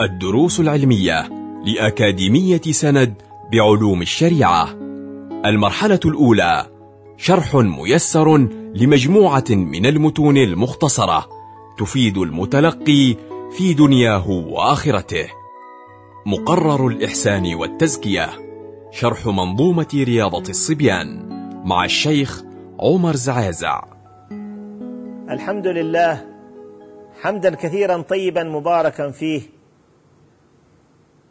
الدروس العلمية لأكاديمية سند بعلوم الشريعة. المرحلة الأولى شرح ميسر لمجموعة من المتون المختصرة تفيد المتلقي في دنياه وآخرته. مقرر الإحسان والتزكية شرح منظومة رياضة الصبيان مع الشيخ عمر زعازع. الحمد لله حمدا كثيرا طيبا مباركا فيه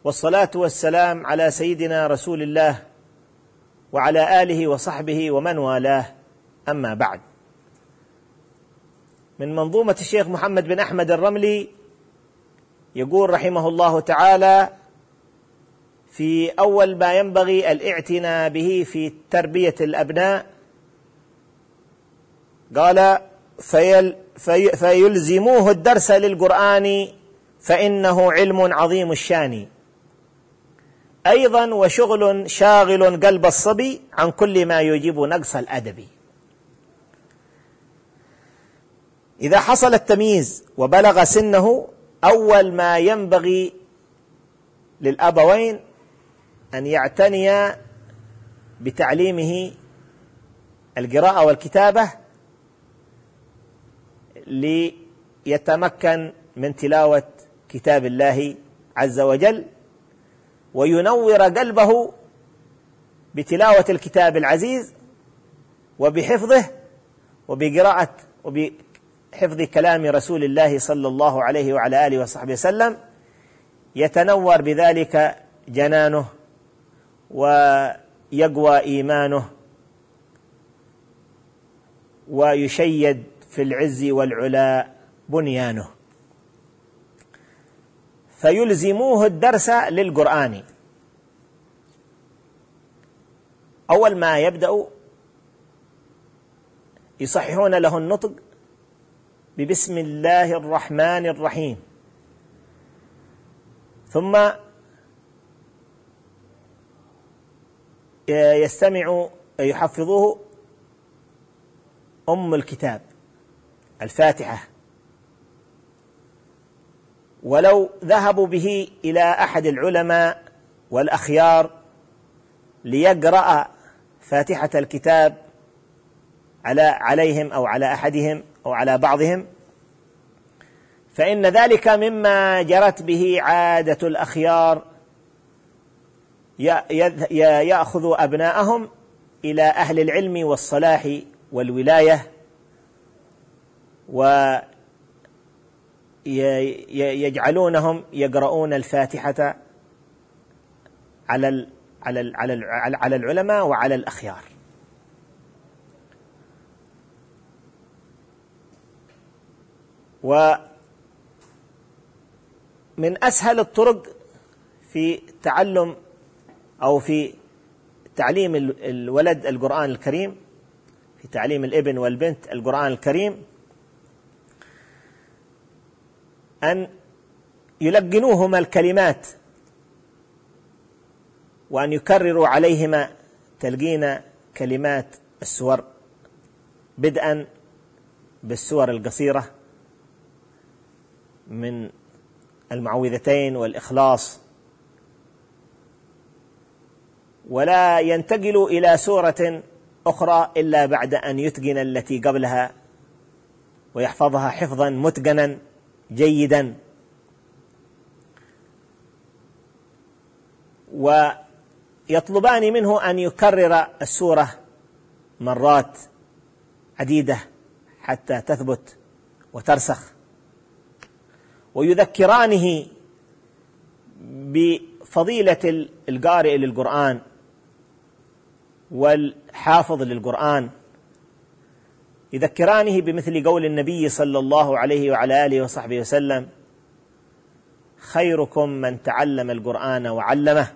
والصلاة والسلام على سيدنا رسول الله وعلى آله وصحبه ومن والاه. أما بعد. من منظومة الشيخ محمد بن أحمد الرملي يقول رحمه الله تعالى في أول ما ينبغي الاعتناء به في تربية الأبناء قال فيل في فيلزموه الدرس للقرآن فإنه علم عظيم الشأن. أيضا وشغل شاغل قلب الصبي عن كل ما يجيب نقص الأدب. إذا حصل التمييز وبلغ سنه أول ما ينبغي للأبوين أن يعتنيا بتعليمه القراءة والكتابة ليتمكن من تلاوة كتاب الله عز وجل وينور قلبه بتلاوة الكتاب العزيز وبحفظه وبقراءة وبحفظ كلام رسول الله صلى الله عليه وعلى آله وصحبه وسلم. يتنور بذلك جنانه ويقوى إيمانه ويشيد في العز والعلا بنيانه. فيلزموه الدرس للقرآن. أول ما يبدأ يصححون له النطق ببسم الله الرحمن الرحيم. ثم يستمع يحفظوه أم الكتاب الفاتحة. ولو ذهبوا به إلى أحد العلماء والأخيار ليقرأ فاتحة الكتاب على عليهم أو على أحدهم أو على بعضهم فإن ذلك مما جرت به عادة الأخيار يأخذ أبناءهم إلى أهل العلم والصلاح والولاية ويجعلونهم يقرؤون الفاتحة على على على على العلماء وعلى الأخيار. ومن أسهل الطرق في تعلم أو في تعليم الولد القرآن الكريم في تعليم الابن والبنت القرآن الكريم أن يلقنوهما الكلمات وأن يكرروا عليهما تلقين كلمات السور بدءا بالسور القصيرة من المعوذتين والإخلاص. ولا ينتقل إلى سورة أخرى إلا بعد أن يتقن التي قبلها ويحفظها حفظا متقنا. جيدا. ويطلبان منه أن يكرر السورة مرات عديدة حتى تثبت وترسخ. ويذكرانه بفضيلة القارئ للقرآن والحافظ للقرآن. يذكرانه بمثل قول النبي صلى الله عليه وعلى آله وصحبه وسلم خيركم من تعلم القرآن وعلمه.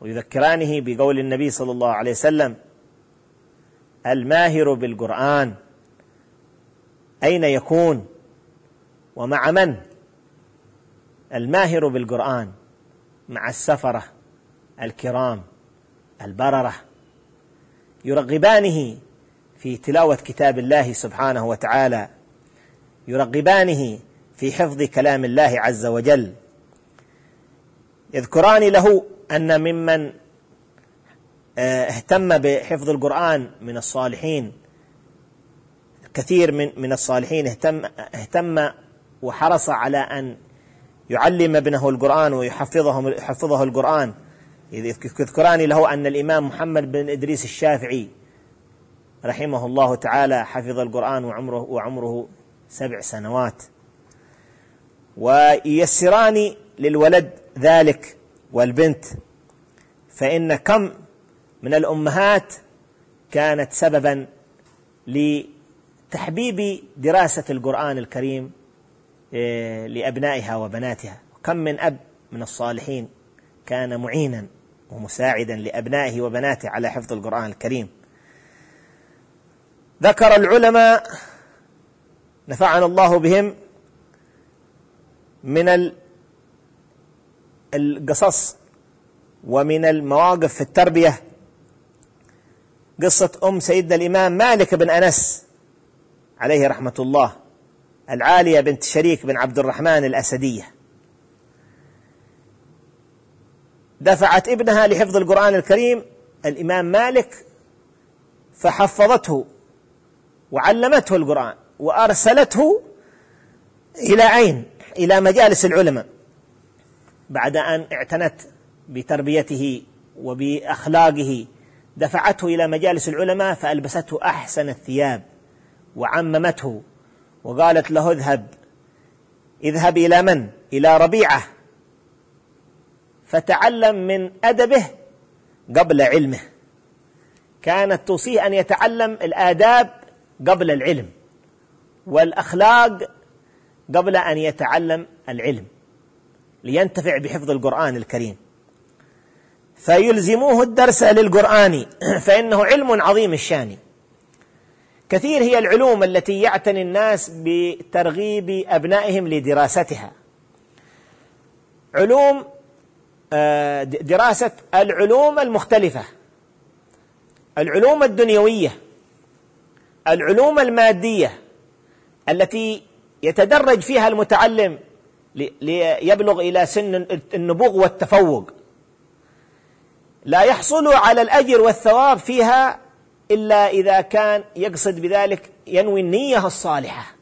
ويذكرانه بقول النبي صلى الله عليه وسلم الماهر بالقرآن أين يكون؟ ومع من؟ الماهر بالقرآن مع السفرة الكرام البررة. يرغبانه في تلاوة كتاب الله سبحانه وتعالى يرغبانه في حفظ كلام الله عز وجل. يذكران له أن ممن آه، اهتم بحفظ القرآن من الصالحين كثير من من الصالحين اهتم اهتم وحرص على أن يعلم ابنه القرآن ويحفظه يحفظه القرآن. يذكران له أن الإمام محمد بن إدريس الشافعي رحمه الله تعالى حفظ القرآن وعمره وعمره سبع سنوات. وييسران للولد ذلك والبنت فإن كم من الأمهات كانت سببا لتحبيب دراسة القرآن الكريم إيه، لأبنائها وبناتها. كم من أب من الصالحين كان معينا ومساعدا لأبنائه وبناته على حفظ القرآن الكريم. ذكر العلماء نفعنا الله بهم من القصص ومن المواقف في التربية. قصة أم سيدنا الإمام مالك بن أنس عليه رحمة الله العالية بنت شريك بن عبد الرحمن الأسدية. دفعت ابنها لحفظ القرآن الكريم الإمام مالك فحفظته وعلمته القرآن وأرسلته إلى اين إلى مجالس العلماء. بعد أن اعتنت بتربيته وبأخلاقه دفعته إلى مجالس العلماء فألبسته أحسن الثياب وعممته وقالت له اذهب. اذهب إلى من؟ إلى ربيعة. فتعلم من أدبه قبل علمه. كانت توصيه أن يتعلم الآداب قبل العلم والأخلاق قبل أن يتعلم العلم لينتفع بحفظ القرآن الكريم. فيلزموه الدرس للقرآن فإنه علم عظيم الشأن. كثير هي العلوم التي يعتني الناس بترغيب أبنائهم لدراستها. علوم آه، دراسة العلوم المختلفة العلوم الدنيوية العلوم المادية التي يتدرج فيها المتعلم ليبلغ إلى سن النبوغ والتفوق. لا يحصل على الأجر والثواب فيها إلا إذا كان يقصد بذلك ينوي النية الصالحة.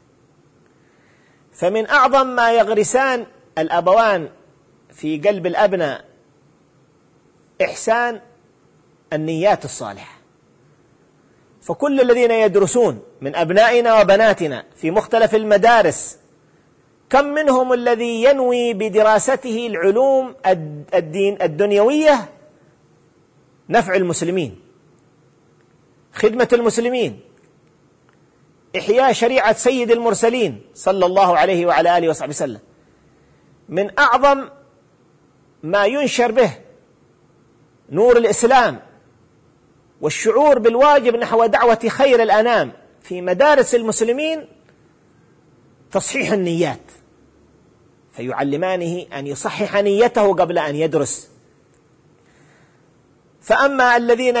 فمن أعظم ما يغرسان الأبوان في قلب الأبناء إحسان النيات الصالحة. فكل الذين يدرسون من أبنائنا وبناتنا في مختلف المدارس كم منهم الذي ينوي بدراسته العلوم الدين الدنيوية؟ نفع المسلمين خدمة المسلمين إحياء شريعة سيد المرسلين صلى الله عليه وعلى آله وصحبه وسلم. من أعظم ما ينشر به نور الإسلام والشعور بالواجب نحو دعوة خير الأنام في مدارس المسلمين تصحيح النيات فيعلمانه أن يصحح نيته قبل أن يدرس. فأما الذين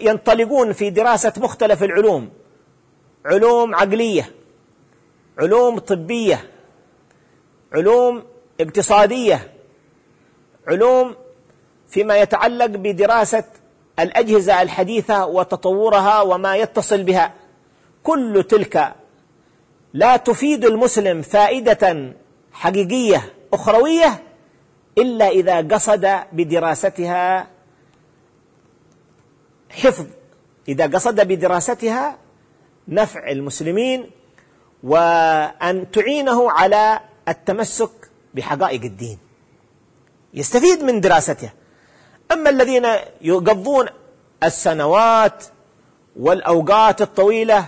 ينطلقون في دراسة مختلف العلوم علوم عقلية علوم طبية علوم اقتصادية علوم فيما يتعلق بدراسة الأجهزة الحديثة وتطورها وما يتصل بها. كل تلك لا تفيد المسلم فائدة حقيقية أخروية إلا إذا قصد بدراستها حفظ. إذا قصد بدراستها نفع المسلمين وأن تعينه على التمسك بحقائق الدين. يستفيد من دراستها. أما الذين يقضون السنوات والأوقات الطويلة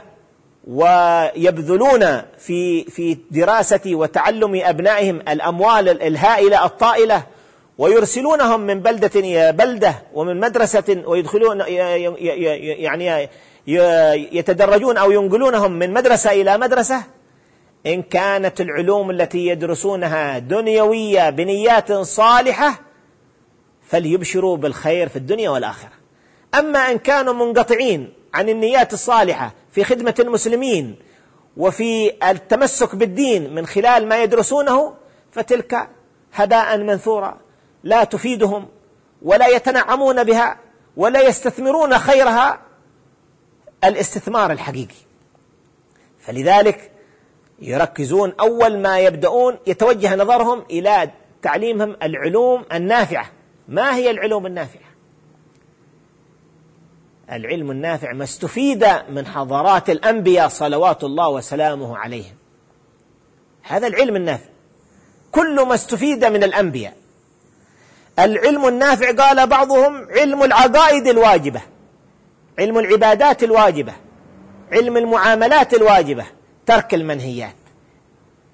ويبذلون في في دراسة وتعلم أبنائهم الأموال الهائلة الطائلة ويرسلونهم من بلدة إلى بلدة ومن مدرسة ويدخلون يعني يتدرجون أو ينقلونهم من مدرسة إلى مدرسة. إن كانت العلوم التي يدرسونها دنيوية بنيات صالحة فليبشروا بالخير في الدنيا والآخرة. أما إن كانوا منقطعين عن النيات الصالحة في خدمة المسلمين وفي التمسك بالدين من خلال ما يدرسونه فتلك هباء منثورا لا تفيدهم ولا يتنعمون بها ولا يستثمرون خيرها الاستثمار الحقيقي. فلذلك يركزون أول ما يبدأون يتوجه نظرهم إلى تعليمهم العلوم النافعة. ما هي العلوم النافعة؟ العلم النافع ما استفيد من حضارات الأنبياء صلوات الله وسلامه عليهم. هذا العلم النافع. كل ما استفيد من الأنبياء. العلم النافع قال بعضهم علم العقائد الواجبة علم العبادات الواجبة علم المعاملات الواجبة ترك المنهيات.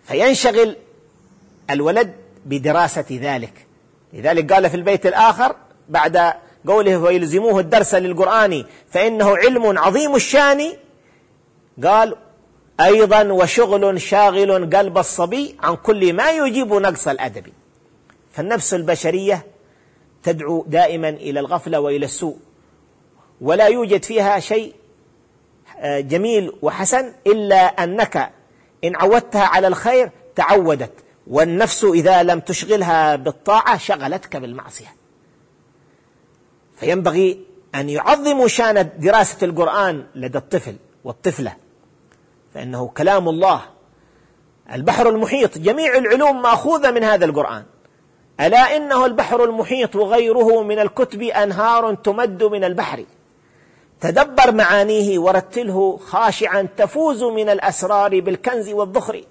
فينشغل الولد بدراسة ذلك. لذلك قال في البيت الآخر بعد قوله ويلزموه الدرس للقرآن فإنه علم عظيم الشان قال أيضا وشغل شاغل قلب الصبي عن كل ما يجيب نقص الأدب. فالنفس البشرية تدعو دائما إلى الغفلة وإلى السوء ولا يوجد فيها شيء آه، جميل وحسن إلا أنك إن عودتها على الخير تعودت. والنفس إذا لم تشغلها بالطاعة شغلتك بالمعصية. فينبغي أن يعظموا شأن دراسة القرآن لدى الطفل والطفلة فإنه كلام الله. البحر المحيط جميع العلوم مأخوذة من هذا القرآن. ألا إنه البحر المحيط وغيره من الكتب أنهار تمد من البحر. تدبر معانيه ورتله خاشعا تفوز من الأسرار بالكنز والذخر.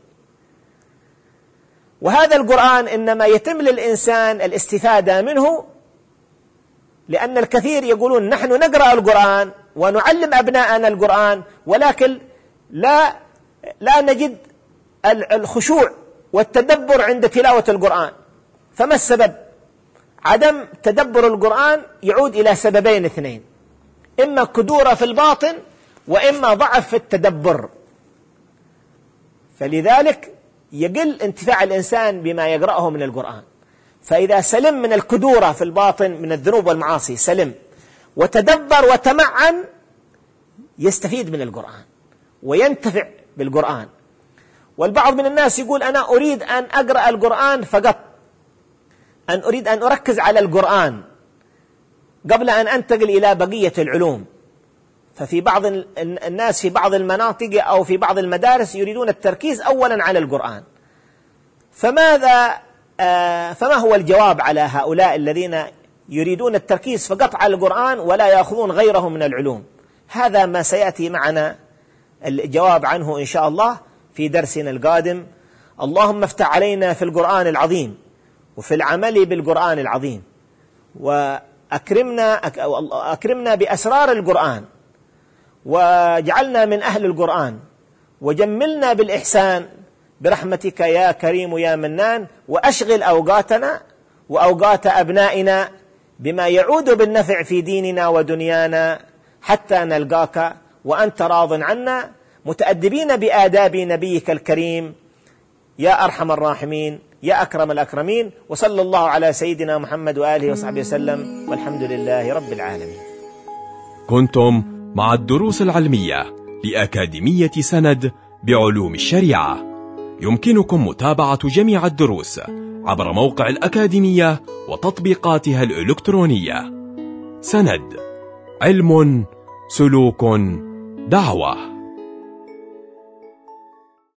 وهذا القرآن إنما يتم للإنسان الاستفادة منه لأن الكثير يقولون نحن نقرأ القرآن ونعلم أبناءنا القرآن ولكن لا لا نجد الخشوع والتدبر عند تلاوة القرآن. فما السبب؟ عدم تدبر القرآن يعود إلى سببين اثنين إما كدورة في الباطن وإما ضعف في التدبر. فلذلك يقل انتفاع الإنسان بما يقرأه من القرآن. فإذا سلم من الكدورة في الباطن من الذنوب والمعاصي سلم. وتدبر وتمعن يستفيد من القرآن وينتفع بالقرآن. والبعض من الناس يقول أنا أريد أن أقرأ القرآن فقط. أن أريد أن أركز على القرآن قبل أن أنتقل إلى بقية العلوم. ففي بعض الناس في بعض المناطق أو في بعض المدارس يريدون التركيز أولا على القرآن. فماذا آه، فما هو الجواب على هؤلاء الذين يريدون التركيز فقط على القرآن ولا يأخذون غيره من العلوم؟ هذا ما سيأتي معنا الجواب عنه إن شاء الله في درسنا القادم. اللهم افتح علينا في القرآن العظيم وفي العمل بالقرآن العظيم و أكرمنا أكرمنا بأسرار القرآن. وجعلنا من أهل القرآن. وجملنا بالإحسان برحمتك يا كريم يا منان وأشغل أوقاتنا وأوقات أبنائنا بما يعود بالنفع في ديننا ودنيانا حتى نلقاك وأنت راض عنا متأدبين بآداب نبيك الكريم. يا أرحم الراحمين يا أكرم الأكرمين وصلى الله على سيدنا محمد وآله وصحبه وسلم والحمد لله رب العالمين. كنتم مع الدروس العلمية لأكاديمية سند بعلوم الشريعة. يمكنكم متابعة جميع الدروس عبر موقع الأكاديمية وتطبيقاتها الإلكترونية. سند علم سلوك دعوة.